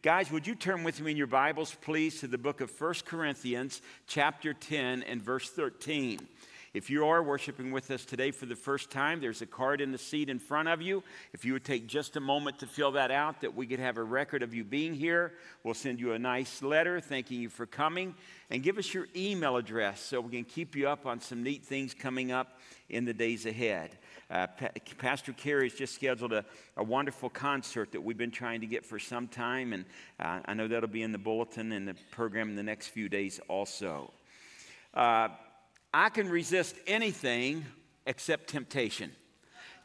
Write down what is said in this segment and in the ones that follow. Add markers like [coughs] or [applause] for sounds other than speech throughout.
Guys, would you turn with me in your Bibles, please, to the book of 1 Corinthians, chapter 10, and verse 13. If you are worshiping with us today for the first time, there's a card in the seat in front of you. If you would take just a moment to fill that out, that we could have a record of you being here, we'll send you a nice letter thanking you for coming. And give us your email address so we can keep you up on some neat things coming up in the days ahead. Uh, pa- Pastor Carey has just scheduled a, a, wonderful concert that we've been trying to get for some time, and uh, I know that'll be in the bulletin and the program in the next few days also. Uh, I can resist anything except temptation.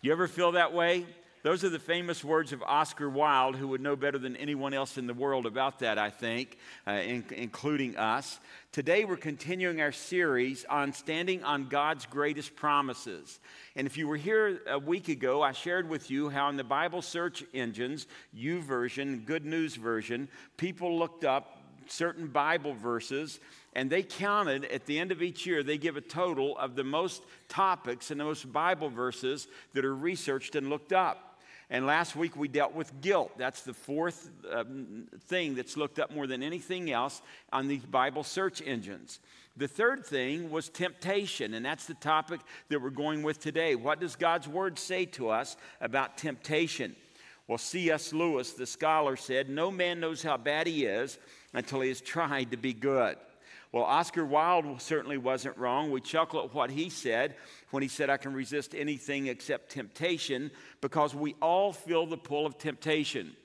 You ever feel that way? Those are the famous words of Oscar Wilde, who would know better than anyone else in the world about that, I think, uh, in, including us. Today, we're continuing our series on standing on God's greatest promises. And if you were here a week ago, I shared with you how in the Bible search engines, YouVersion, Good News Version, people looked up certain Bible verses and they counted at the end of each year, they give a total of the most topics and the most Bible verses that are researched and looked up. And last week we dealt with guilt. That's the fourth um, thing that's looked up more than anything else on these Bible search engines. The third thing was temptation, and that's the topic that we're going with today. What does God's Word say to us about temptation? Well, C.S. Lewis, the scholar, said, No man knows how bad he is until he has tried to be good. Well, Oscar Wilde certainly wasn't wrong. We chuckle at what he said when he said, I can resist anything except temptation, because we all feel the pull of temptation.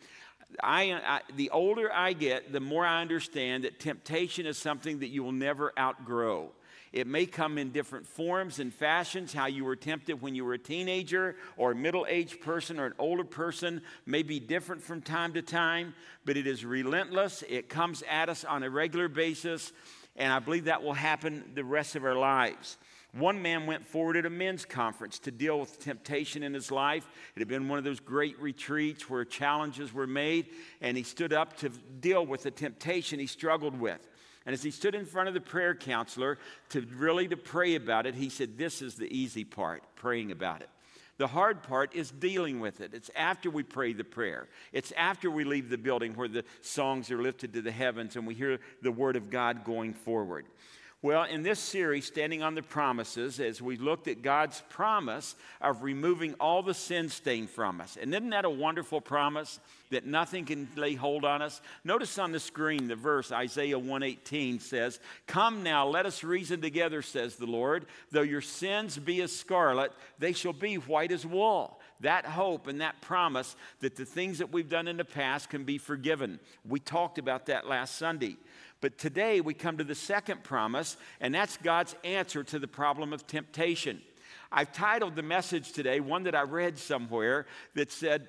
I, I, the older I get, the more I understand that temptation is something that you will never outgrow. It may come in different forms and fashions. How you were tempted when you were a teenager or a middle aged person or an older person may be different from time to time, but it is relentless. It comes at us on a regular basis and I believe that will happen the rest of our lives. One man went forward at a men's conference to deal with temptation in his life. It had been one of those great retreats where challenges were made, and he stood up to deal with the temptation he struggled with. And as he stood in front of the prayer counselor to really to pray about it, he said, This is the easy part, praying about it. The hard part is dealing with it. It's after we pray the prayer. It's after we leave the building where the songs are lifted to the heavens and we hear the word of God going forward. Well, in this series, Standing on the Promises, as we looked at God's promise of removing all the sin stain from us. And isn't that a wonderful promise that nothing can lay hold on us? Notice on the screen the verse Isaiah 118 says, Come now, let us reason together, says the Lord. Though your sins be as scarlet, they shall be white as wool that hope and that promise that the things that we've done in the past can be forgiven. We talked about that last Sunday. But today we come to the second promise, and that's God's answer to the problem of temptation. I've titled the message today, one that I read somewhere, that said,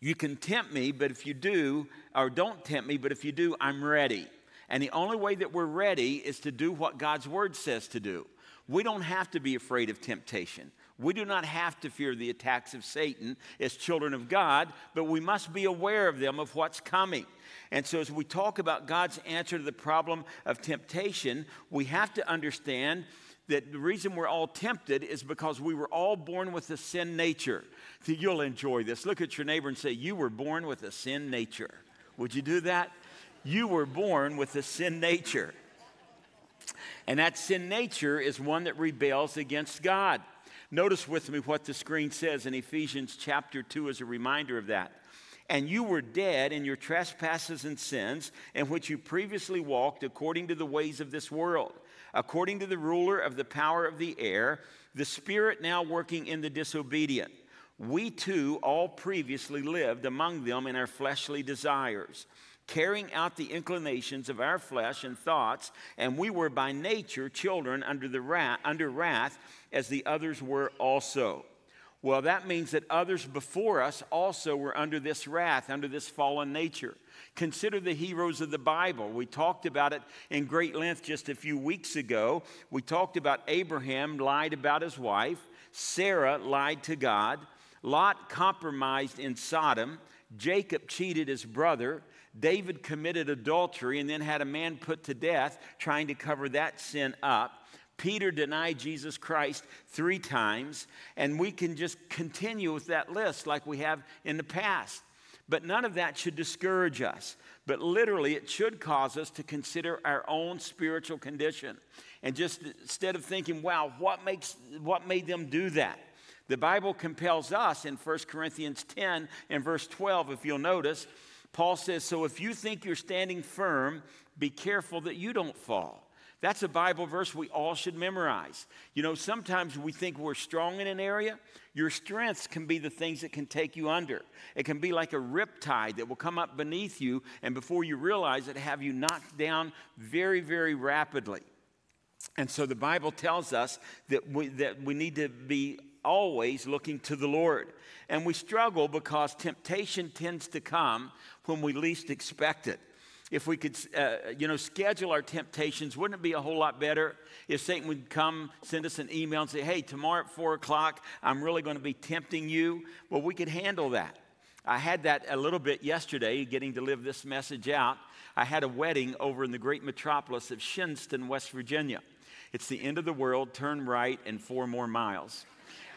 You can tempt me, but if you do, or don't tempt me, but if you do, I'm ready. And the only way that we're ready is to do what God's word says to do. We don't have to be afraid of temptation. We do not have to fear the attacks of Satan as children of God, but we must be aware of them, of what's coming. And so, as we talk about God's answer to the problem of temptation, we have to understand that the reason we're all tempted is because we were all born with a sin nature. So you'll enjoy this. Look at your neighbor and say, You were born with a sin nature. Would you do that? You were born with a sin nature. And that sin nature is one that rebels against God. Notice with me what the screen says in Ephesians chapter 2 as a reminder of that and you were dead in your trespasses and sins, in which you previously walked according to the ways of this world, according to the ruler of the power of the air, the spirit now working in the disobedient. We too all previously lived among them in our fleshly desires, carrying out the inclinations of our flesh and thoughts, and we were by nature children under, the wrath, under wrath, as the others were also. Well, that means that others before us also were under this wrath, under this fallen nature. Consider the heroes of the Bible. We talked about it in great length just a few weeks ago. We talked about Abraham lied about his wife, Sarah lied to God, Lot compromised in Sodom, Jacob cheated his brother, David committed adultery and then had a man put to death trying to cover that sin up. Peter denied Jesus Christ three times, and we can just continue with that list like we have in the past. But none of that should discourage us. But literally, it should cause us to consider our own spiritual condition. And just instead of thinking, wow, what, makes, what made them do that? The Bible compels us in 1 Corinthians 10 and verse 12, if you'll notice, Paul says, So if you think you're standing firm, be careful that you don't fall. That's a Bible verse we all should memorize. You know, sometimes we think we're strong in an area. Your strengths can be the things that can take you under. It can be like a riptide that will come up beneath you, and before you realize it, have you knocked down very, very rapidly. And so the Bible tells us that we, that we need to be always looking to the Lord. And we struggle because temptation tends to come when we least expect it if we could, uh, you know, schedule our temptations, wouldn't it be a whole lot better if Satan would come, send us an email and say, hey, tomorrow at four o'clock, I'm really going to be tempting you? Well, we could handle that. I had that a little bit yesterday, getting to live this message out. I had a wedding over in the great metropolis of Shinnston, West Virginia. It's the end of the world, turn right, and four more miles.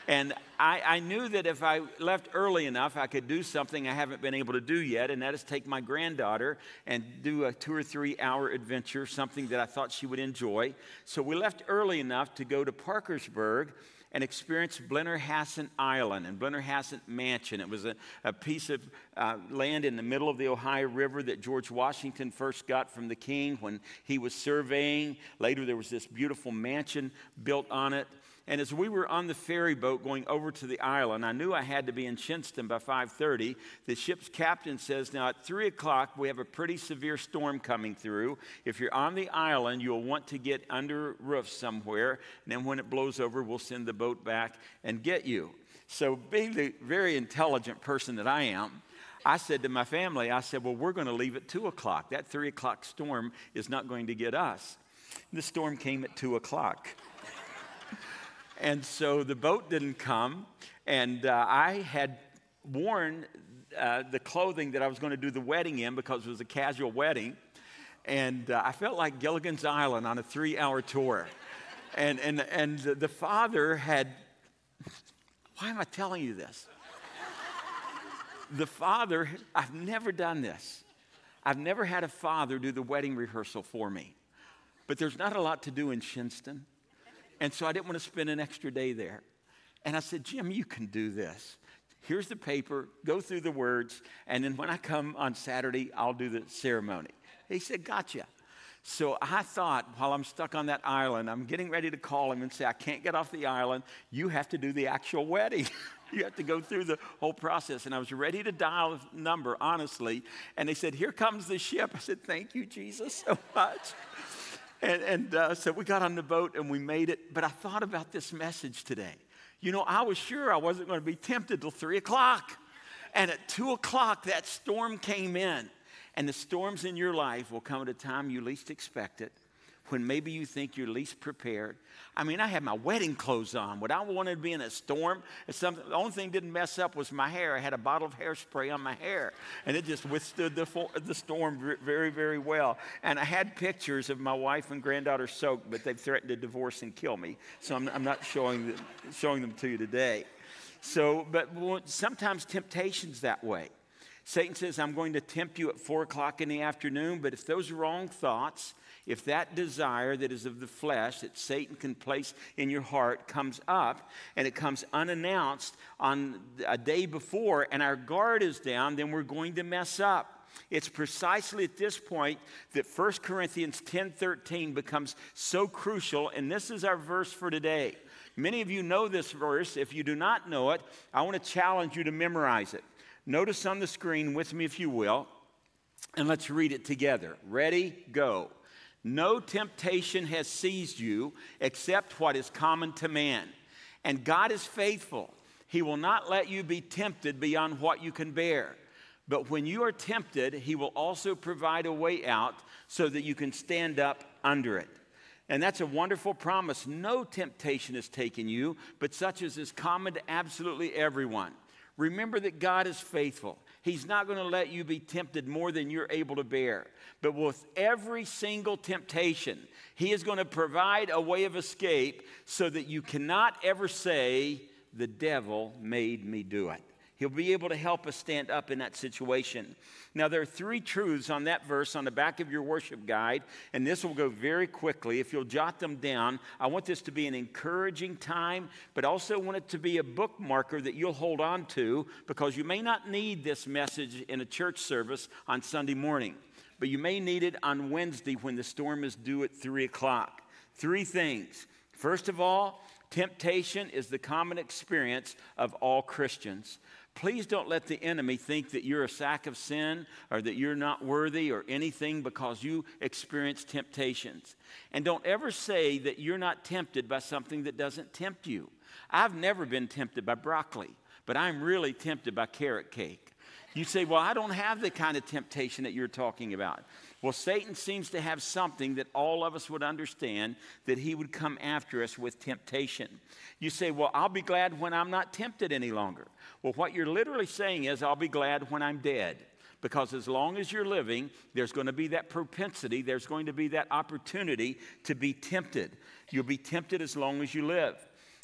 And I, I, knew that if I left early enough, I could do something I haven't been able to do yet, and that is take my granddaughter and do a two or three hour adventure, something that I thought she would enjoy. So we left early enough to go to Parkersburg and experience Blennerhassett Island and Blennerhassett Mansion. It was a, a piece of uh, land in the middle of the Ohio River that George Washington first got from the king when he was surveying. Later, there was this beautiful mansion built on it. And as we were on the ferry boat going over to the island, I knew I had to be in Shinnston by 5:30. The ship's captain says, "Now at three o'clock we have a pretty severe storm coming through. If you're on the island, you'll want to get under roof somewhere. And then when it blows over, we'll send the boat back and get you." So, being the very intelligent person that I am, I said to my family, I said, Well, we're going to leave at 2 o'clock. That 3 o'clock storm is not going to get us. The storm came at 2 o'clock. And so the boat didn't come, and uh, I had worn uh, the clothing that I was going to do the wedding in because it was a casual wedding. And uh, I felt like Gilligan's Island on a three hour tour. and, and, and the father had, why am I telling you this? the father, I've never done this. I've never had a father do the wedding rehearsal for me. But there's not a lot to do in Shinnston. And so I didn't want to spend an extra day there. And I said, Jim, you can do this. Here's the paper, go through the words, and then when I come on Saturday, I'll do the ceremony. He said, Gotcha. So I thought while I'm stuck on that island, I'm getting ready to call him and say, I can't get off the island. You have to do the actual wedding. [laughs] you have to go through the whole process. And I was ready to dial the number, honestly. And they said, Here comes the ship. I said, Thank you, Jesus, so [laughs] much. And, and uh, so we got on the boat and we made it. But I thought about this message today. You know, I was sure I wasn't going to be tempted till three o'clock. And at two o'clock, that storm came in. And the storms in your life will come at a time you least expect it when maybe you think you're least prepared. I mean, I had my wedding clothes on. Would I want to be in a storm? The only thing didn't mess up was my hair. I had a bottle of hairspray on my hair, and it just withstood the, the storm very, very well. And I had pictures of my wife and granddaughter soaked, but they've threatened to divorce and kill me. So I'm, I'm not showing, the, showing them to you today. So, but sometimes temptation's that way. Satan says, I'm going to tempt you at four o'clock in the afternoon, but if those wrong thoughts, if that desire that is of the flesh that Satan can place in your heart comes up and it comes unannounced on a day before and our guard is down, then we're going to mess up. It's precisely at this point that 1 Corinthians 10:13 becomes so crucial and this is our verse for today. Many of you know this verse. If you do not know it, I want to challenge you to memorize it. Notice on the screen with me, if you will, and let's read it together. Ready? Go. No temptation has seized you except what is common to man. And God is faithful. He will not let you be tempted beyond what you can bear. But when you are tempted, He will also provide a way out so that you can stand up under it. And that's a wonderful promise. No temptation has taken you, but such as is common to absolutely everyone. Remember that God is faithful. He's not going to let you be tempted more than you're able to bear. But with every single temptation, He is going to provide a way of escape so that you cannot ever say, The devil made me do it. He'll be able to help us stand up in that situation. Now, there are three truths on that verse on the back of your worship guide, and this will go very quickly. If you'll jot them down, I want this to be an encouraging time, but also want it to be a bookmarker that you'll hold on to because you may not need this message in a church service on Sunday morning, but you may need it on Wednesday when the storm is due at 3 o'clock. Three things. First of all, temptation is the common experience of all Christians. Please don't let the enemy think that you're a sack of sin or that you're not worthy or anything because you experience temptations. And don't ever say that you're not tempted by something that doesn't tempt you. I've never been tempted by broccoli, but I'm really tempted by carrot cake. You say, Well, I don't have the kind of temptation that you're talking about. Well, Satan seems to have something that all of us would understand that he would come after us with temptation. You say, Well, I'll be glad when I'm not tempted any longer. Well, what you're literally saying is, I'll be glad when I'm dead. Because as long as you're living, there's going to be that propensity, there's going to be that opportunity to be tempted. You'll be tempted as long as you live.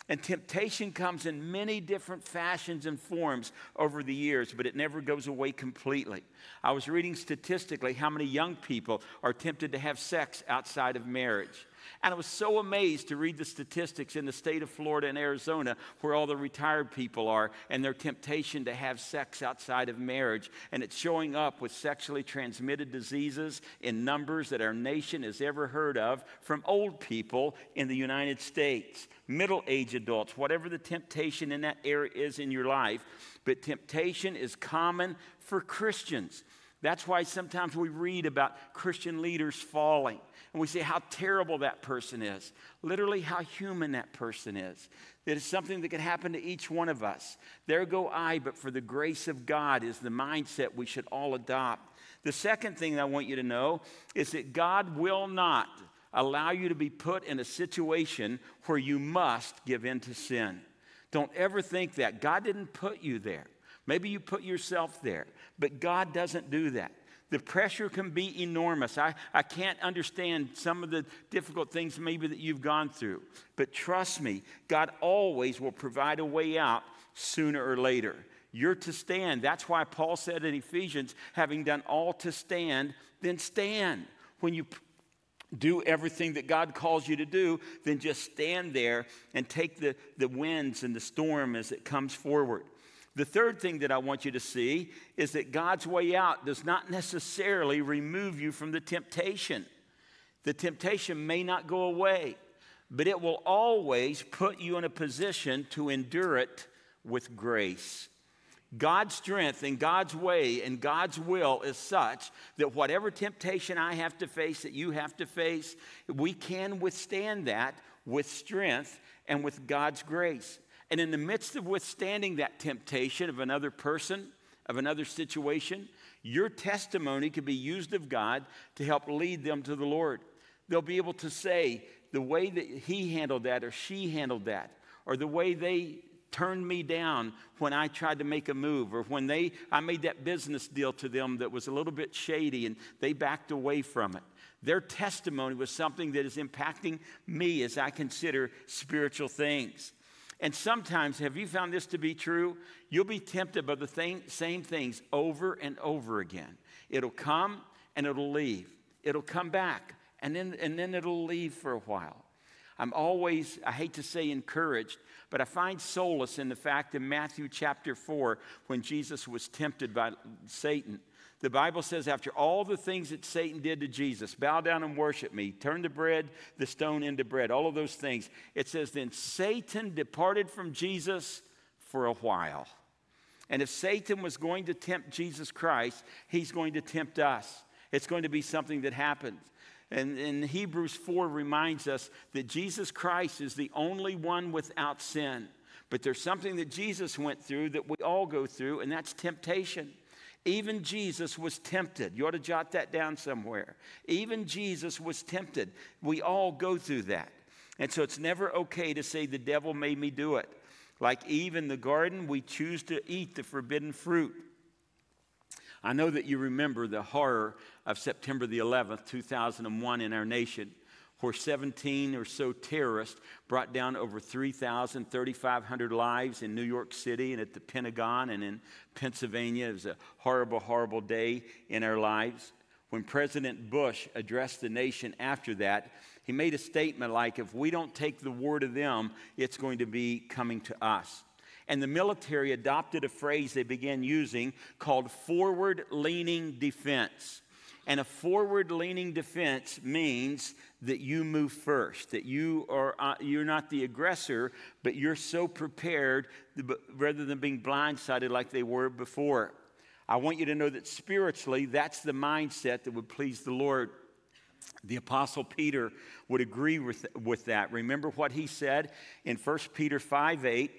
And temptation comes in many different fashions and forms over the years, but it never goes away completely. I was reading statistically how many young people are tempted to have sex outside of marriage. And I was so amazed to read the statistics in the state of Florida and Arizona where all the retired people are and their temptation to have sex outside of marriage. And it's showing up with sexually transmitted diseases in numbers that our nation has ever heard of from old people in the United States, middle aged adults, whatever the temptation in that area is in your life. But temptation is common for Christians. That's why sometimes we read about Christian leaders falling and we say how terrible that person is, literally how human that person is. That is something that could happen to each one of us. There go I, but for the grace of God is the mindset we should all adopt. The second thing I want you to know is that God will not allow you to be put in a situation where you must give in to sin. Don't ever think that. God didn't put you there. Maybe you put yourself there, but God doesn't do that. The pressure can be enormous. I, I can't understand some of the difficult things maybe that you've gone through. But trust me, God always will provide a way out sooner or later. You're to stand. That's why Paul said in Ephesians, having done all to stand, then stand. When you do everything that God calls you to do, then just stand there and take the, the winds and the storm as it comes forward. The third thing that I want you to see is that God's way out does not necessarily remove you from the temptation. The temptation may not go away, but it will always put you in a position to endure it with grace. God's strength and God's way and God's will is such that whatever temptation I have to face, that you have to face, we can withstand that with strength and with God's grace. And in the midst of withstanding that temptation of another person, of another situation, your testimony can be used of God to help lead them to the Lord. They'll be able to say the way that he handled that or she handled that, or the way they turned me down when I tried to make a move, or when they I made that business deal to them that was a little bit shady and they backed away from it. Their testimony was something that is impacting me as I consider spiritual things. And sometimes, have you found this to be true? You'll be tempted by the thing, same things over and over again. It'll come and it'll leave. It'll come back and then, and then it'll leave for a while. I'm always, I hate to say encouraged, but I find solace in the fact in Matthew chapter 4 when Jesus was tempted by Satan the Bible says, after all the things that Satan did to Jesus, bow down and worship me, turn the bread, the stone into bread, all of those things, it says, then Satan departed from Jesus for a while. And if Satan was going to tempt Jesus Christ, he's going to tempt us. It's going to be something that happens. And, and Hebrews 4 reminds us that Jesus Christ is the only one without sin. But there's something that Jesus went through that we all go through, and that's temptation. Even Jesus was tempted. You ought to jot that down somewhere. Even Jesus was tempted. We all go through that. And so it's never okay to say, the devil made me do it. Like Eve in the garden, we choose to eat the forbidden fruit. I know that you remember the horror of September the 11th, 2001, in our nation, where 17 or so terrorists brought down over 3,000, 3,500 lives in New York City and at the Pentagon and in Pennsylvania. It was a horrible, horrible day in our lives. When President Bush addressed the nation after that, he made a statement like, if we don't take the war to them, it's going to be coming to us. And the military adopted a phrase they began using called forward leaning defense. And a forward leaning defense means that you move first, that you are uh, you're not the aggressor, but you're so prepared rather than being blindsided like they were before. I want you to know that spiritually, that's the mindset that would please the Lord. The Apostle Peter would agree with, with that. Remember what he said in 1 Peter 5 8?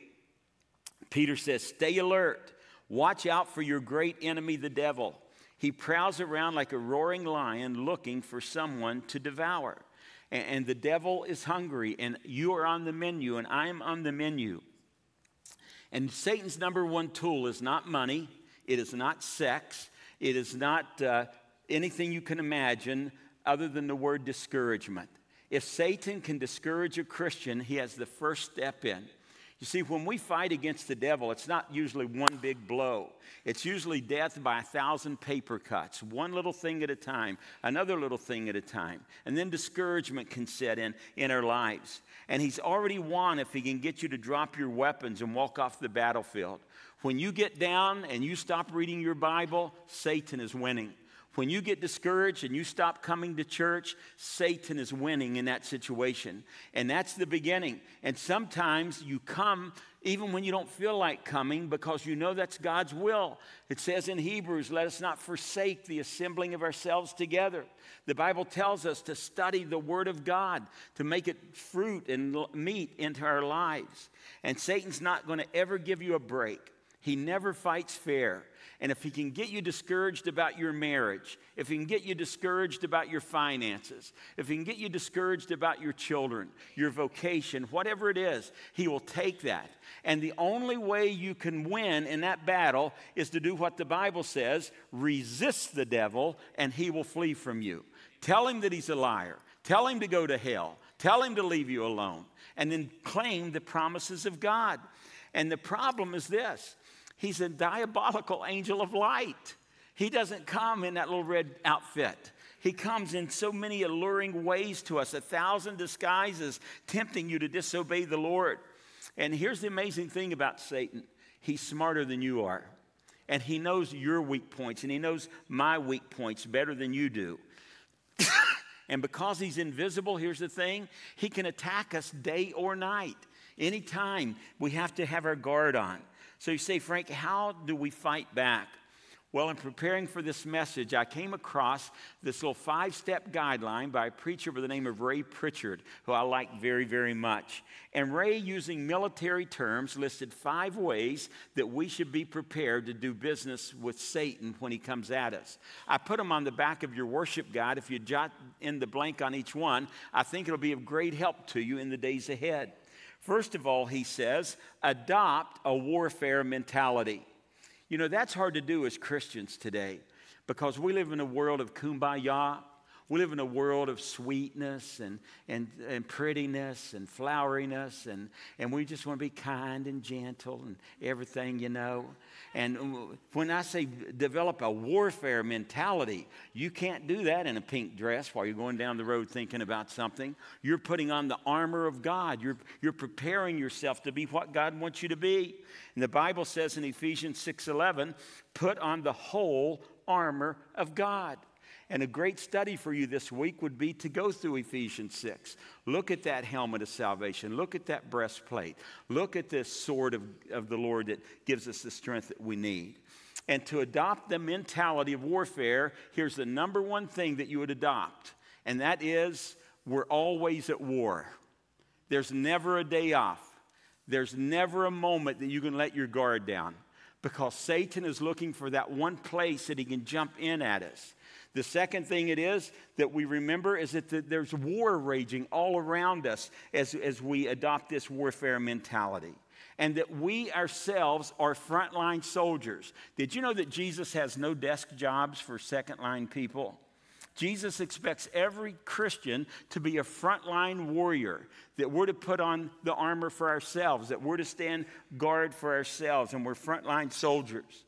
Peter says, Stay alert, watch out for your great enemy, the devil. He prowls around like a roaring lion looking for someone to devour. And, and the devil is hungry, and you are on the menu, and I am on the menu. And Satan's number one tool is not money, it is not sex, it is not uh, anything you can imagine other than the word discouragement. If Satan can discourage a Christian, he has the first step in. You see, when we fight against the devil, it's not usually one big blow. It's usually death by a thousand paper cuts, one little thing at a time, another little thing at a time. And then discouragement can set in in our lives. And he's already won if he can get you to drop your weapons and walk off the battlefield. When you get down and you stop reading your Bible, Satan is winning. When you get discouraged and you stop coming to church, Satan is winning in that situation. And that's the beginning. And sometimes you come even when you don't feel like coming because you know that's God's will. It says in Hebrews, let us not forsake the assembling of ourselves together. The Bible tells us to study the Word of God, to make it fruit and meat into our lives. And Satan's not going to ever give you a break. He never fights fair. And if he can get you discouraged about your marriage, if he can get you discouraged about your finances, if he can get you discouraged about your children, your vocation, whatever it is, he will take that. And the only way you can win in that battle is to do what the Bible says resist the devil, and he will flee from you. Tell him that he's a liar. Tell him to go to hell. Tell him to leave you alone. And then claim the promises of God. And the problem is this He's a diabolical angel of light. He doesn't come in that little red outfit. He comes in so many alluring ways to us, a thousand disguises, tempting you to disobey the Lord. And here's the amazing thing about Satan he's smarter than you are. And he knows your weak points, and he knows my weak points better than you do. [coughs] and because he's invisible, here's the thing he can attack us day or night. Anytime we have to have our guard on. So you say, Frank, how do we fight back? Well, in preparing for this message, I came across this little five step guideline by a preacher by the name of Ray Pritchard, who I like very, very much. And Ray, using military terms, listed five ways that we should be prepared to do business with Satan when he comes at us. I put them on the back of your worship guide. If you jot in the blank on each one, I think it'll be of great help to you in the days ahead. First of all, he says, adopt a warfare mentality. You know, that's hard to do as Christians today because we live in a world of kumbaya. We live in a world of sweetness and, and, and prettiness and floweriness, and, and we just want to be kind and gentle and everything, you know. And when I say develop a warfare mentality, you can't do that in a pink dress while you're going down the road thinking about something. You're putting on the armor of God. You're, you're preparing yourself to be what God wants you to be. And the Bible says in Ephesians 6:11, put on the whole armor of God. And a great study for you this week would be to go through Ephesians 6. Look at that helmet of salvation. Look at that breastplate. Look at this sword of, of the Lord that gives us the strength that we need. And to adopt the mentality of warfare, here's the number one thing that you would adopt, and that is we're always at war. There's never a day off. There's never a moment that you can let your guard down because Satan is looking for that one place that he can jump in at us. The second thing it is that we remember is that the, there's war raging all around us as, as we adopt this warfare mentality. And that we ourselves are frontline soldiers. Did you know that Jesus has no desk jobs for second line people? Jesus expects every Christian to be a frontline warrior, that we're to put on the armor for ourselves, that we're to stand guard for ourselves, and we're frontline soldiers.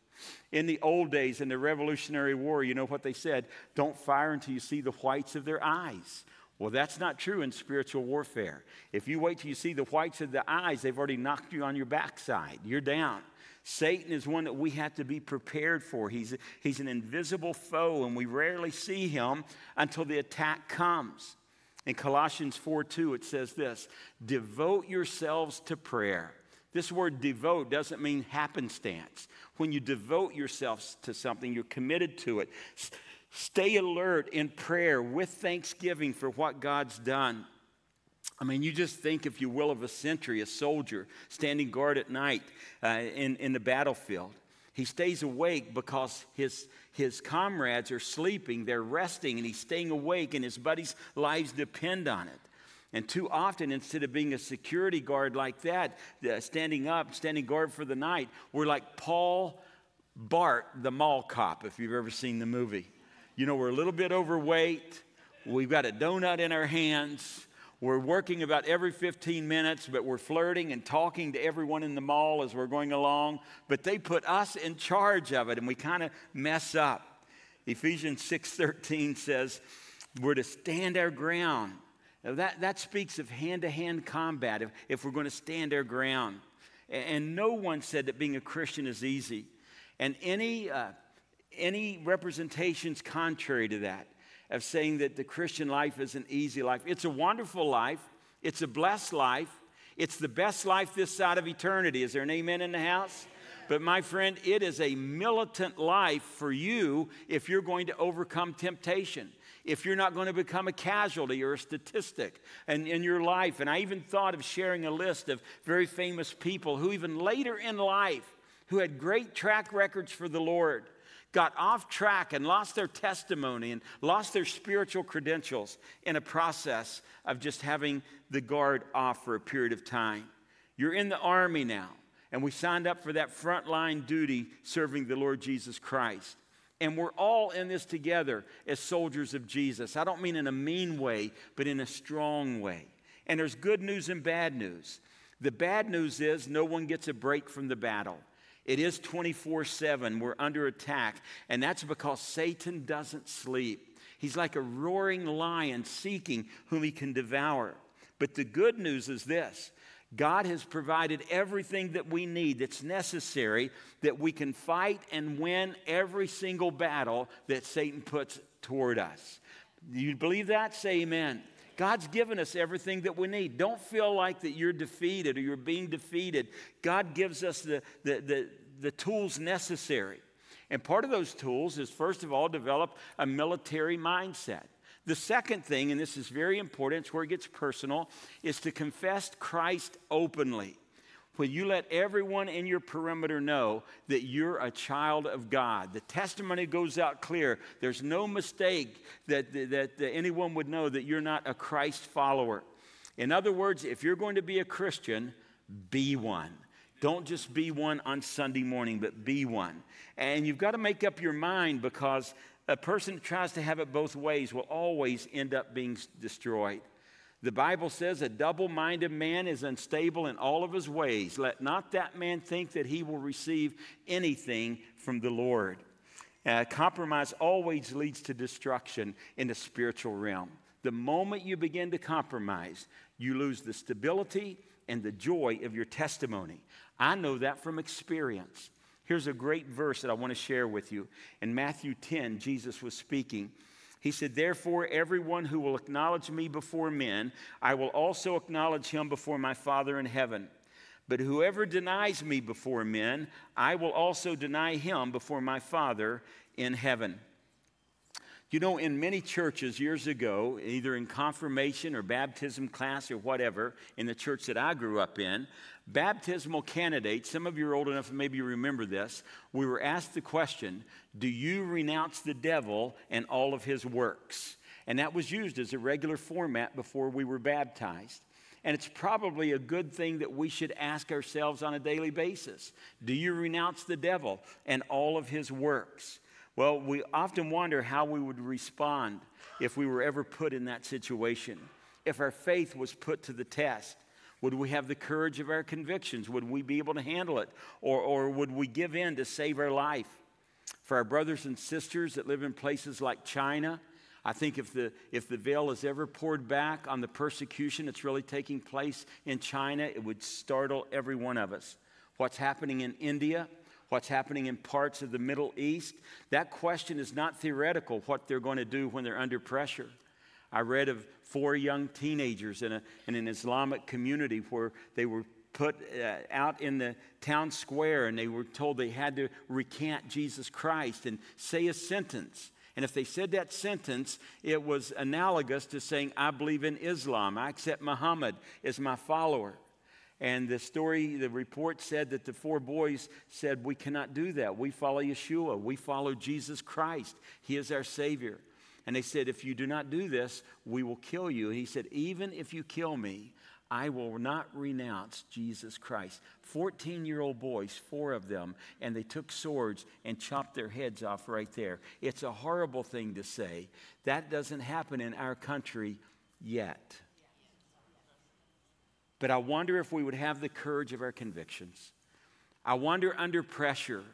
In the old days, in the Revolutionary War, you know what they said? Don't fire until you see the whites of their eyes. Well, that's not true in spiritual warfare. If you wait till you see the whites of the eyes, they've already knocked you on your backside. You're down. Satan is one that we have to be prepared for. He's, he's an invisible foe, and we rarely see him until the attack comes. In Colossians 4 2, it says this Devote yourselves to prayer. This word devote doesn't mean happenstance. When you devote yourself to something, you're committed to it. Stay alert in prayer with thanksgiving for what God's done. I mean, you just think, if you will, of a sentry, a soldier standing guard at night uh, in, in the battlefield. He stays awake because his, his comrades are sleeping, they're resting, and he's staying awake, and his buddies' lives depend on it. And too often, instead of being a security guard like that, standing up, standing guard for the night, we're like Paul Blart, the mall cop, if you've ever seen the movie. You know, we're a little bit overweight, we've got a donut in our hands, we're working about every 15 minutes, but we're flirting and talking to everyone in the mall as we're going along. But they put us in charge of it, and we kind of mess up. Ephesians 6:13 says, "We're to stand our ground." That, that speaks of hand-to-hand combat. If, if we're going to stand our ground, and, and, no one said that being a Christian is easy, and any uh, any representations contrary to that of saying that the Christian life is an easy life. It's a wonderful life, it's a blessed life, it's the best life this side of eternity. Is there an amen in the house? But my friend, it is a militant life for you if you're going to overcome temptation. If you're not going to become a casualty or a statistic in, in your life. And I even thought of sharing a list of very famous people who, even later in life, who had great track records for the Lord, got off track and lost their testimony and lost their spiritual credentials in a process of just having the guard off for a period of time. You're in the army now, and we signed up for that frontline duty serving the Lord Jesus Christ. And we're all in this together as soldiers of Jesus. I don't mean in a mean way, but in a strong way. And there's good news and bad news. The bad news is no one gets a break from the battle. It is 24 7. We're under attack. And that's because Satan doesn't sleep. He's like a roaring lion seeking whom he can devour. But the good news is this God has provided everything that we need that's necessary that we can fight and win every single battle that Satan puts toward us. You believe that? Say amen. God's given us everything that we need. Don't feel like that you're defeated or you're being defeated. God gives us the, the, the, the tools necessary. And part of those tools is, first of all, develop a military mindset. The second thing, and this is very important, it's where it gets personal, is to confess Christ openly. When you let everyone in your perimeter know that you're a child of God, the testimony goes out clear. There's no mistake that, that, that anyone would know that you're not a Christ follower. In other words, if you're going to be a Christian, be one. Don't just be one on Sunday morning, but be one. And you've got to make up your mind because a person that tries to have it both ways will always end up being destroyed. The Bible says a double minded man is unstable in all of his ways. Let not that man think that he will receive anything from the Lord. Uh, compromise always leads to destruction in the spiritual realm. The moment you begin to compromise, you lose the stability and the joy of your testimony. I know that from experience. Here's a great verse that I want to share with you. In Matthew 10, Jesus was speaking. He said, Therefore, everyone who will acknowledge me before men, I will also acknowledge him before my Father in heaven. But whoever denies me before men, I will also deny him before my Father in heaven. You know, in many churches years ago, either in confirmation or baptism class or whatever, in the church that I grew up in, baptismal candidates, some of you are old enough maybe you remember this, we were asked the question Do you renounce the devil and all of his works? And that was used as a regular format before we were baptized. And it's probably a good thing that we should ask ourselves on a daily basis Do you renounce the devil and all of his works? Well, we often wonder how we would respond if we were ever put in that situation. If our faith was put to the test, would we have the courage of our convictions? Would we be able to handle it? Or, or would we give in to save our life? For our brothers and sisters that live in places like China, I think if the, if the veil is ever poured back on the persecution that's really taking place in China, it would startle every one of us. What's happening in India, what's happening in parts of the Middle East, that question is not theoretical, what they're going to do when they're under pressure. I read of four young teenagers in, a, in an Islamic community where they were put uh, out in the town square and they were told they had to recant Jesus Christ and say a sentence. And if they said that sentence, it was analogous to saying, I believe in Islam. I accept Muhammad as my follower. And the story, the report said that the four boys said, We cannot do that. We follow Yeshua. We follow Jesus Christ. He is our Savior. And they said, If you do not do this, we will kill you. And he said, Even if you kill me, I will not renounce Jesus Christ. 14 year old boys, four of them, and they took swords and chopped their heads off right there. It's a horrible thing to say. That doesn't happen in our country yet. But I wonder if we would have the courage of our convictions. I wonder under pressure,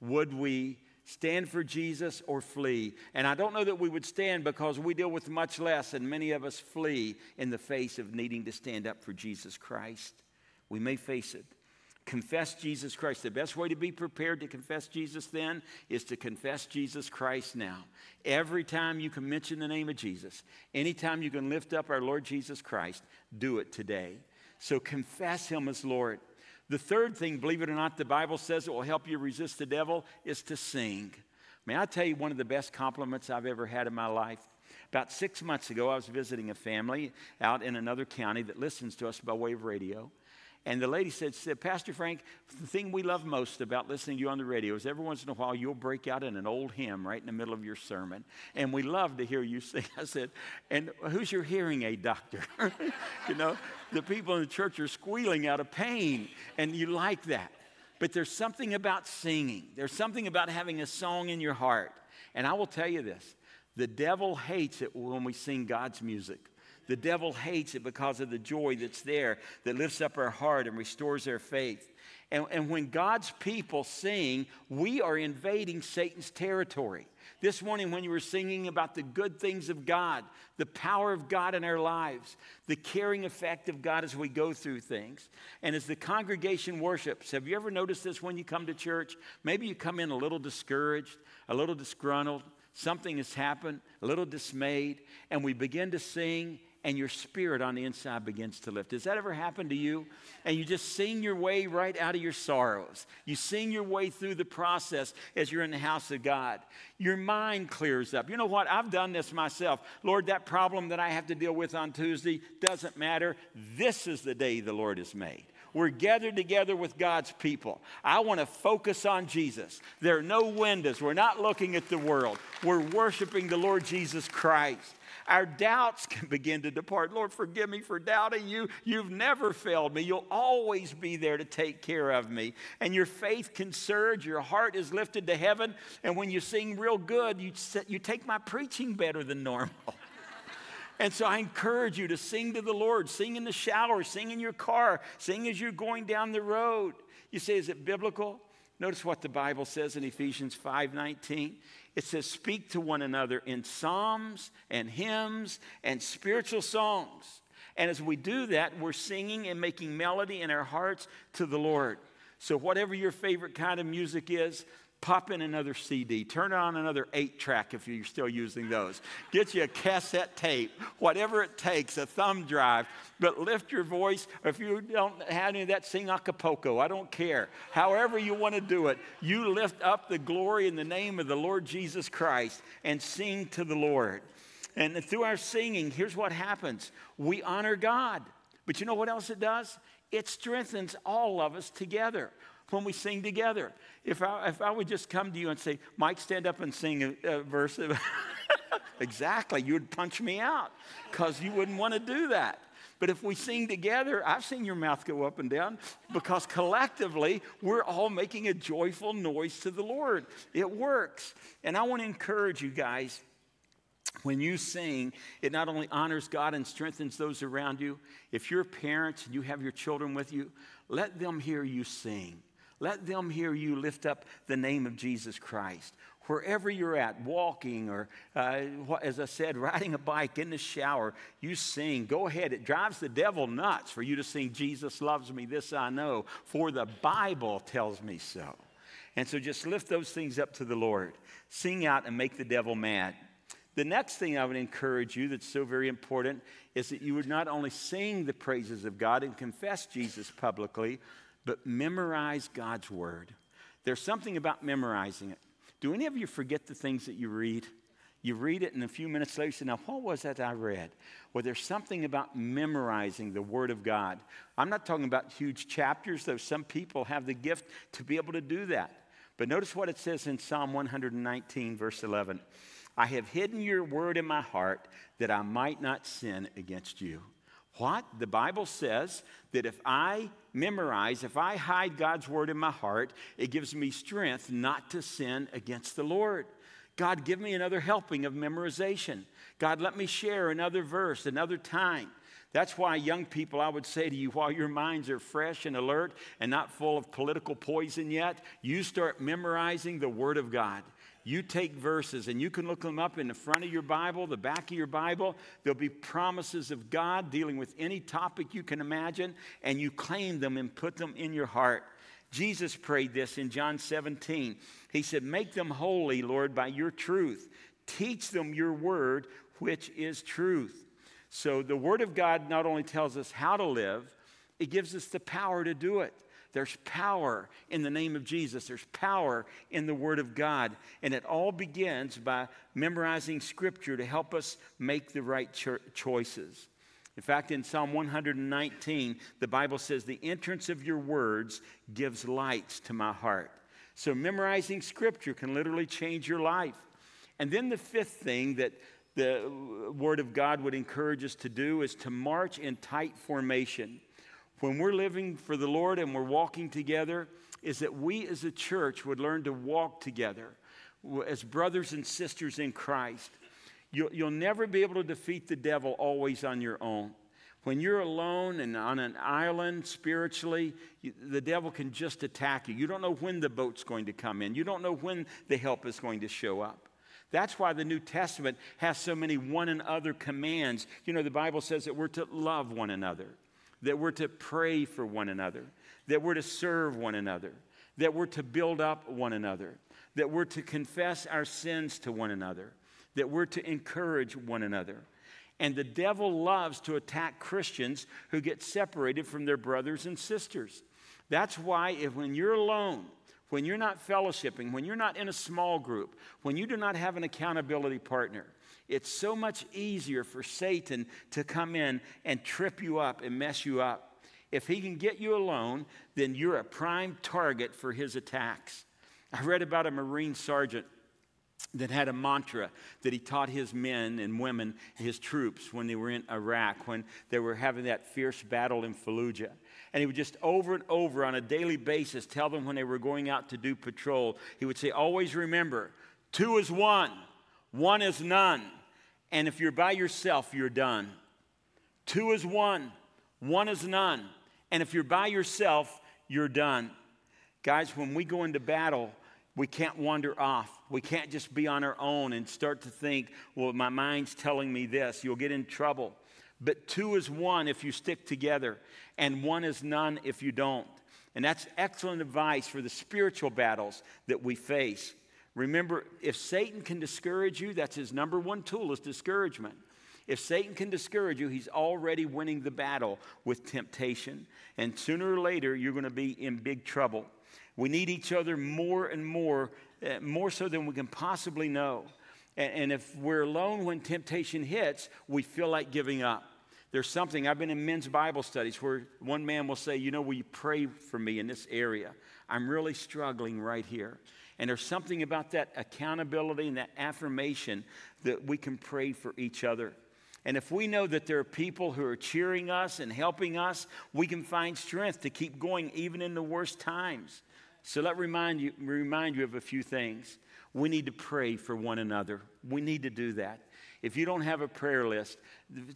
would we stand for Jesus or flee. And I don't know that we would stand because we deal with much less, and many of us flee in the face of needing to stand up for Jesus Christ. We may face it. Confess Jesus Christ. The best way to be prepared to confess Jesus then is to confess Jesus Christ now. Every time you can mention the name of Jesus, anytime you can lift up our Lord Jesus Christ, do it today. So confess Him as Lord. The third thing, believe it or not, the Bible says it will help you resist the devil is to sing. May I tell you one of the best compliments I've ever had in my life? About six months ago, I was visiting a family out in another county that listens to us by way of radio. And the lady said, said, Pastor Frank, the thing we love most about listening to you on the radio is every once in a while you'll break out in an old hymn right in the middle of your sermon. And we love to hear you [laughs] sing. I said, and who's your hearing aid doctor? [laughs] you know, the people in the church are squealing out of pain, and you like that. But there's something about singing, there's something about having a song in your heart. And I will tell you this the devil hates it when we sing God's music. The devil hates it because of the joy that's there that lifts up our heart and restores our faith. And, and when God's people sing, we are invading Satan's territory. This morning, when you were singing about the good things of God, the power of God in our lives, the caring effect of God as we go through things, and as the congregation worships, have you ever noticed this when you come to church? Maybe you come in a little discouraged, a little disgruntled, something has happened, a little dismayed, and we begin to sing, and your spirit on the inside begins to lift. Does that ever happen to you? And you just sing your way right out of your sorrows. You sing your way through the process as you're in the house of God. Your mind clears up. You know what? I've done this myself. Lord, that problem that I have to deal with on Tuesday doesn't matter. This is the day the Lord has made. We're gathered together with God's people. I want to focus on Jesus. There are no windows. We're not looking at the world. We're worshiping the Lord Jesus Christ our doubts can [laughs] begin to depart. Lord, forgive me for doubting you. You've never failed me. You'll always be there to take care of me. And your faith can surge. Your heart is lifted to heaven. And when you sing real good, you, you take my preaching better than normal. [laughs] And so I encourage you to sing to the Lord. Sing in the shower, sing in your car, sing as you're going down the road. You say, is it biblical? Notice what the Bible says in Ephesians 5:19. It says, Speak to one another in psalms and hymns and spiritual songs. And as we do that, we're singing and making melody in our hearts to the Lord. So, whatever your favorite kind of music is, pop in another CD, turn on another eight track if you're still using those. Get you a cassette tape, whatever it takes, a thumb drive, but lift your voice. If you don't have any of that, sing Acapulco. I don't care. However, you want to do it, you lift up the glory in the name of the Lord Jesus Christ and sing to the Lord. And through our singing, here's what happens we honor God. But you know what else it does? It strengthens all of us together when we sing together. If I, if I would just come to you and say, Mike, stand up and sing a, a verse, [laughs] exactly, you would punch me out because you wouldn't want to do that. But if we sing together, I've seen your mouth go up and down because collectively we're all making a joyful noise to the Lord. It works. And I want to encourage you guys when you sing, it not only honors God and strengthens those around you, if you're parents and you have your children with you, let them hear you sing. Let them hear you lift up the name of Jesus Christ. Wherever you're at, walking or, uh, as I said, [laughs] riding a bike in the shower, you sing. Go ahead. It drives the devil nuts for you to sing, Jesus loves me, this I know, for the Bible tells me so. And so just lift those things up to the Lord. Sing out and make the devil mad. The next thing I would encourage you that's so very important is that you would not only sing the praises of God and confess Jesus publicly, but memorize God's word. There's something about memorizing it. Do any of you forget the things that you read? You read it, and a few minutes later, you say, Now, what was that I read? Well, there's something about memorizing the Word of God. I'm not talking about huge chapters, though some people have the gift to be able to do that. But notice what it says in Psalm 119, verse 11. I have hidden your word in my heart that I might not sin against you. What? The Bible says that if I memorize, if I hide God's word in my heart, it gives me strength not to sin against the Lord. God, give me another helping of memorization. God, let me share another verse, another time. That's why, young people, I would say to you, while your minds are fresh and alert and not full of political poison yet, you start memorizing the Word of God you take verses and you can look them up in the front of your Bible, the back of your Bible. There'll be promises of God dealing with any topic you can imagine, and you claim them and put them in your heart. Jesus prayed this in John 17. He said, Make them holy, Lord, by your truth. Teach them your word, which is truth. So the word of God not only tells us how to live, it gives us the power to do it. There's power in the name of Jesus. There's power in the Word of God. And it all begins by memorizing Scripture to help us make the right cho- choices. In fact, in Psalm 119, the Bible says, The entrance of your words gives lights to my heart. So, memorizing Scripture can literally change your life. And then the fifth thing that the Word of God would encourage us to do is to march in tight formation when we're living for the Lord and we're walking together is that we as a church would learn to walk together as brothers and sisters in Christ. You'll, you'll never be able to defeat the devil always on your own. When you're alone and on an island spiritually, you, the devil can just attack you. You don't know when the boat's going to come in, you don't know when the help is going to show up. That's why the New Testament has so many one another commands. You know, the Bible says that we're to love one another that we're to pray for one another, that we're to serve one another, that we're to build up one another, that we're to confess our sins to one another, that we're to encourage one another. And the devil loves to attack Christians who get separated from their brothers and sisters. That's why, if when you're alone, when you're not fellowshipping, when you're not in a small group, when you do not have an accountability partner, it's so much easier for Satan to come in and trip you up and mess you up. If he can get you alone, then you're a prime target for his attacks. I read about a Marine sergeant that had a mantra that he taught his men and women, his troops, when they were in Iraq, when they were having that fierce battle in Fallujah. And he would just over and over on a daily basis tell them when they were going out to do patrol, he would say, Always remember, two is one, one is none. And if you're by yourself, you're done. Two is one, one is none. And if you're by yourself, you're done. Guys, when we go into battle, we can't wander off. We can't just be on our own and start to think, well, my mind's telling me this. You'll get in trouble. But two is one if you stick together, and one is none if you don't. And that's excellent advice for the spiritual battles that we face. Remember, if Satan can discourage you, that's his number one tool is discouragement. If Satan can discourage you, he's already winning the battle with temptation. And sooner or later, you're going to be in big trouble. We need each other more and more, uh, more so than we can possibly know. And, and if we're alone when temptation hits, we feel like giving up. There's something, I've been in men's Bible studies where one man will say, You know, will you pray for me in this area? I'm really struggling right here. And there's something about that accountability and that affirmation that we can pray for each other. And if we know that there are people who are cheering us and helping us, we can find strength to keep going even in the worst times. So let remind you remind you of a few things. We need to pray for one another. We need to do that. If you don't have a prayer list,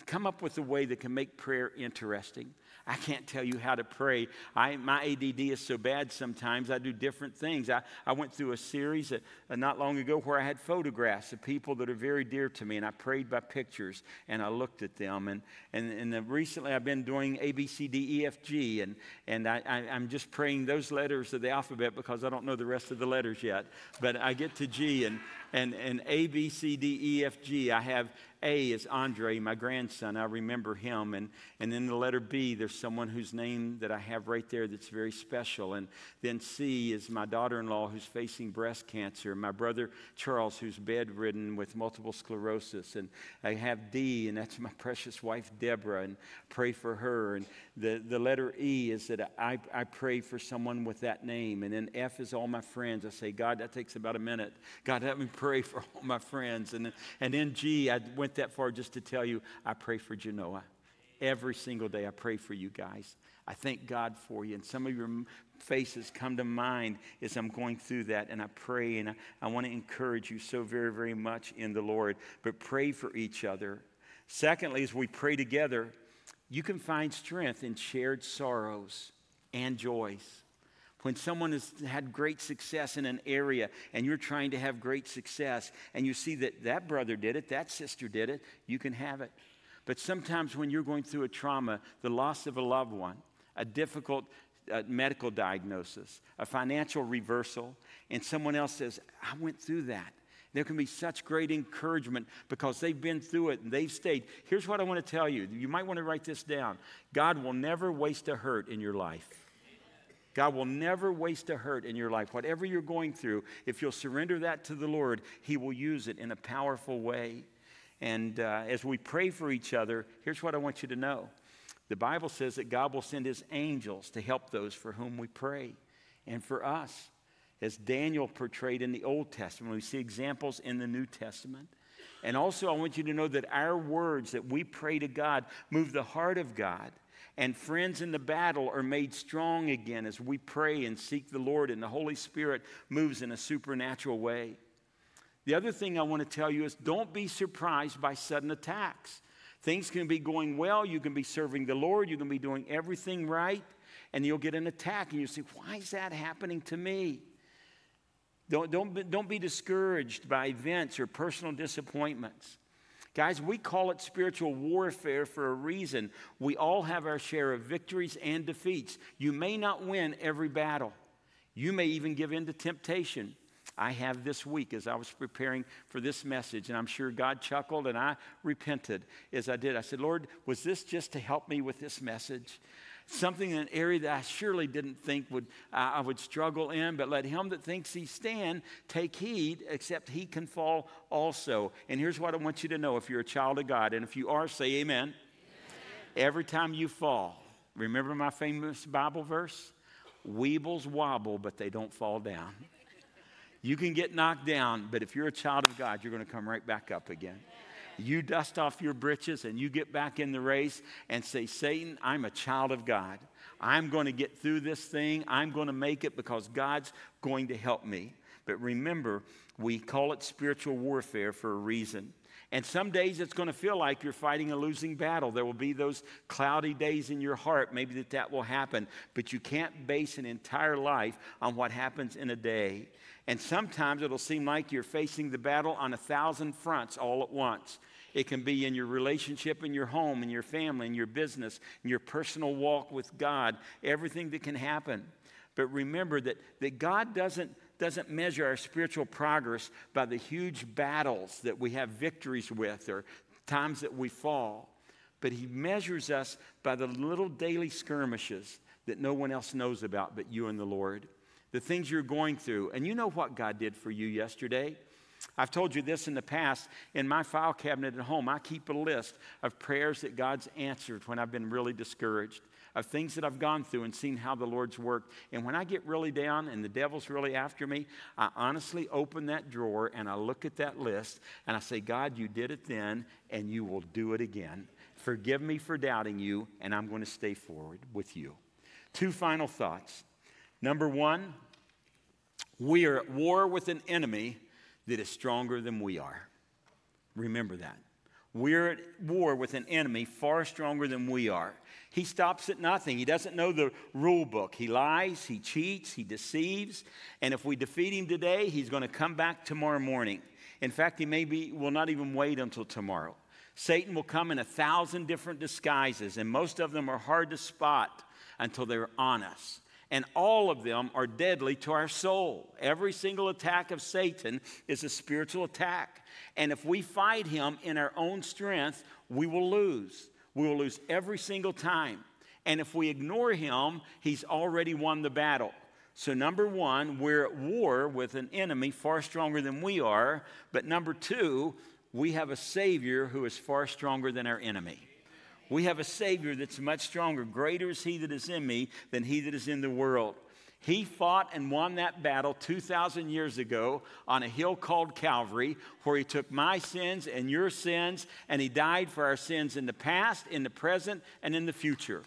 come up with a way that can make prayer interesting. I can't tell you how to pray. I, my ADD is so bad sometimes, I do different things. I, I went through a series uh, uh, not long ago where I had photographs of people that are very dear to me, and I prayed by pictures and I looked at them. And, and, and recently I've been doing A, B, C, D, E, F, G, and, and I, I, I'm just praying those letters of the alphabet because I don't know the rest of the letters yet. But I get to G, and, and, and A, B, C, D, E, F, G. I have a is Andre, my grandson. I remember him. And, and then the letter B, there's someone whose name that I have right there that's very special. And then C is my daughter in law who's facing breast cancer. My brother Charles, who's bedridden with multiple sclerosis. And I have D, and that's my [laughs] precious wife Deborah, and pray for her. And the, the letter E is that I, I pray for someone with that name. And then F is all my friends. I say, God, that takes about a minute. God, let me pray for [laughs] all my friends. And, and then G, I went went that far just to tell you I pray for Genoa. Every single day I pray for you guys. I thank God for you. And some of your faces come to mind as I'm going through that. And I pray and I, I want to encourage you so very, very much in the Lord. But pray for each other. Secondly, as we pray together, you can find strength in shared sorrows and joys. When someone has had great success in an area and you're trying to have great success and you see that that brother did it, that sister did it, you can have it. But sometimes when you're going through a trauma, the loss of a loved one, a difficult uh, medical diagnosis, a financial reversal, and someone else says, I went through that. There can be such great encouragement because they've been through it and they've stayed. Here's what I want to tell you. You might want to write this down. God will never waste a hurt in your life. God will never waste a hurt in your life. Whatever you're going through, if you'll surrender that to the Lord, He will use it in a powerful way. And uh, as we pray for each other, here's what I want you to know the Bible says that God will send His angels to help those for whom we pray. And for us, as Daniel portrayed in the Old Testament, we see examples in the New Testament. And also, I want you to know that our words that we pray to God move the heart of God and friends in the battle are made strong again as we pray and seek the Lord, and the Holy Spirit moves in a supernatural way. The other thing I want to tell you is don't be surprised by sudden attacks. Things can be going well, you can be serving the Lord, you can be doing everything right, and you'll get an attack, and you'll say, Why is that happening to me? Don't, don't, don't be discouraged by events or personal disappointments. Guys, we call it spiritual warfare for a reason. We all have our share of victories and defeats. You may not win every battle, you may even give in to temptation. I have this week as I was preparing for this message, and I'm sure God chuckled and I repented as I did. I said, Lord, was this just to help me with this message? Something in an area that I surely didn't think would I would struggle in, but let him that thinks he stand take heed, except he can fall also. And here's what I want you to know if you're a child of God, and if you are, say amen. amen. Every time you fall, remember my famous Bible verse? Weebles wobble, but they don't fall down. You can get knocked down, but if you're a child of God, you're going to come right back up again you dust off your britches and you get back in the race and say, Satan, I'm a child of God. I'm going to get through this thing. I'm going to make it because God's going to help me. But remember, we call it spiritual warfare for a reason. And some days it's going to feel like you're fighting a losing battle. There will be those cloudy days in your heart, maybe that that will happen. But you can't base an entire life on what happens in a day. And sometimes it'll seem like you're facing the battle on a thousand fronts all at once. It can be in your relationship, in your home, in your family, in your business, in your personal walk with God, everything that can happen. But remember that, that God doesn't, doesn't measure our spiritual progress by the huge battles that we have victories with or times that we fall, but He measures us by the little daily skirmishes that no one else knows about but you and the Lord the things you're going through. And you know what God did for you yesterday? I've told you this in the past. In my file cabinet at home, I keep a list of prayers that God's answered when I've been really discouraged, of things that I've gone through and seen how the Lord's worked. And when I get really down and the devil's really after me, I honestly open that drawer and I look at that list and I say, God, you did it then and you will do it again. Forgive me for doubting you, and I'm going to stay forward with you. Two final thoughts. Number one, we are at war with an enemy that is stronger than we are. Remember that. We're at war with an enemy far stronger than we are. He stops at nothing. He doesn't know the rule book. He lies, he cheats, he deceives. And if we defeat him today, he's going to come back tomorrow morning. In fact, he maybe will not even wait until tomorrow. Satan will come in a thousand different disguises, and most of them are hard to spot until they're on us and all of them are deadly to our soul. Every single attack of Satan is a spiritual attack. And if we fight him in our own strength, we will lose. We will lose every single time. And if we ignore him, he's already won the battle. So, number one, we're at war with an enemy far stronger than we are. But number two, we have a Savior who is far stronger than our enemy. We have a Savior that's much stronger. Greater is He that is in me than He that is in the world. He fought and won that battle 2,000 years ago on a hill called Calvary, where He took my sins and your sins, and He died for our sins in the past, in the present, and in the future.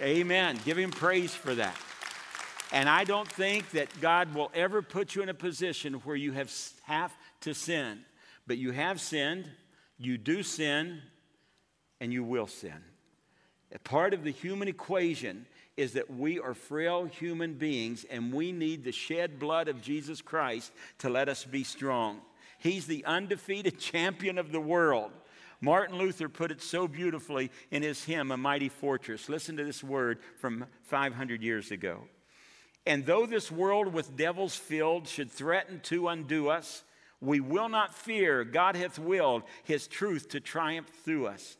Amen. Give Him praise for that. And I don't think that God will ever put you in a position where you have, have to sin. But you have sinned, you do sin, and you will sin. A part of the human equation is that we are frail human beings and we need the shed blood of Jesus Christ to let us be strong. He's the undefeated [laughs] champion of the world. Martin Luther put it so beautifully in his hymn, A Mighty Fortress. Listen to this word from 500 years ago. And though this world with devils filled should threaten to undo us, we will not fear. God hath willed his truth to triumph through us.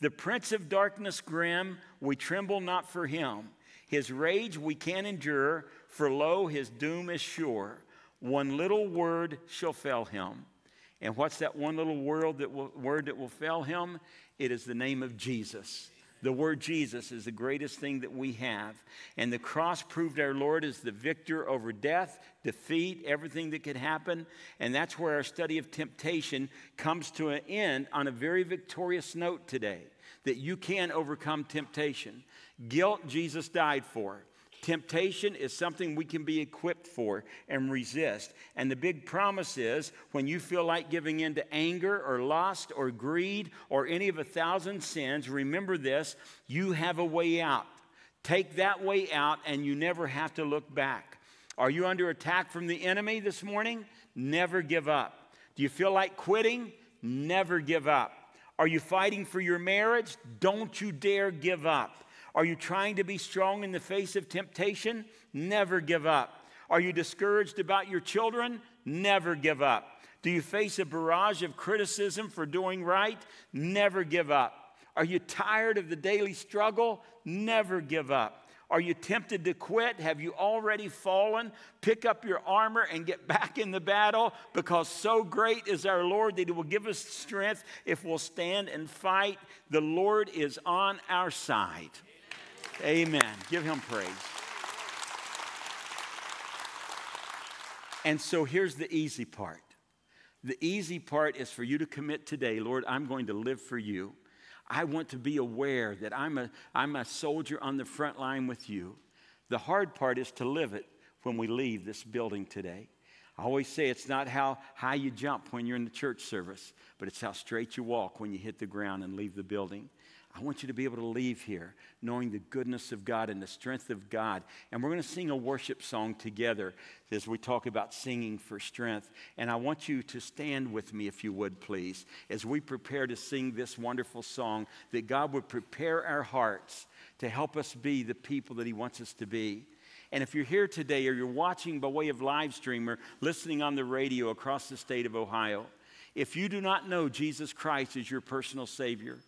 The prince of darkness grim, we tremble not for him. His rage we can endure, for lo, his doom is sure. One little word shall fell him. And what's that one little word that will, word that will fell him? It is the name of Jesus. The word Jesus is the greatest thing that we have. And the cross proved our Lord is the victor over death, defeat, everything that could happen. And that's where our study of temptation comes to an end on a very victorious note today that you can overcome temptation. Guilt, Jesus died for. Temptation is something we can be equipped for and resist. And the big promise is when you feel like giving in to anger or lust or greed or any of a thousand sins, remember this you have a way out. Take that way out and you never have to look back. Are you under attack from the enemy this morning? Never give up. Do you feel like quitting? Never give up. Are you fighting for your marriage? Don't you dare give up. Are you trying to be strong in the face of temptation? Never give up. Are you discouraged about your children? Never give up. Do you face a barrage of criticism for doing right? Never give up. Are you tired of the daily struggle? Never give up. Are you tempted to quit? Have you already fallen? Pick up your armor and get back in the battle because so great is our Lord that He will give us strength if we'll stand and fight. The Lord is on our side. Amen. Give him praise. And so here's the easy part. The easy part is for you to commit today, Lord, I'm going to live for you. I want to be aware that I'm a, I'm a soldier on the front line with you. The hard part is to live it when we leave this building today. I always say it's not how high you jump when you're in the church service, but it's how straight you walk when you hit the ground and leave the building. I want you to be able to leave here knowing the goodness of God and the strength of God. And we're going to sing a worship song together as we talk about singing for strength. And I want you to stand with me, if you would, please, as we prepare to sing this wonderful song, that God would prepare our hearts to help us be the people that He wants us to be. And if you're here today or you're watching by way of live stream or listening on the radio across the state of Ohio, if you do not know Jesus Christ as your personal Savior,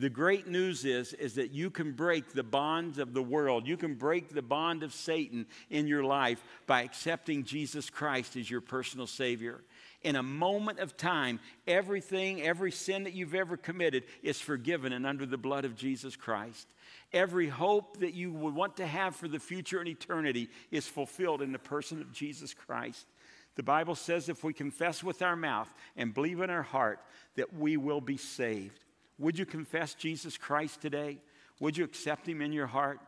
The great news is, is that you can break the bonds of the world. You can break the bond of Satan in your life by accepting Jesus Christ as your personal Savior. In a moment of time, everything, every sin that you've ever committed is forgiven and under the blood of Jesus Christ. Every hope that you would want to have for the future and eternity is fulfilled in the person of Jesus Christ. The Bible says if we confess with our mouth and believe in our heart that we will be saved. Would you confess Jesus Christ today? Would you accept him in your heart?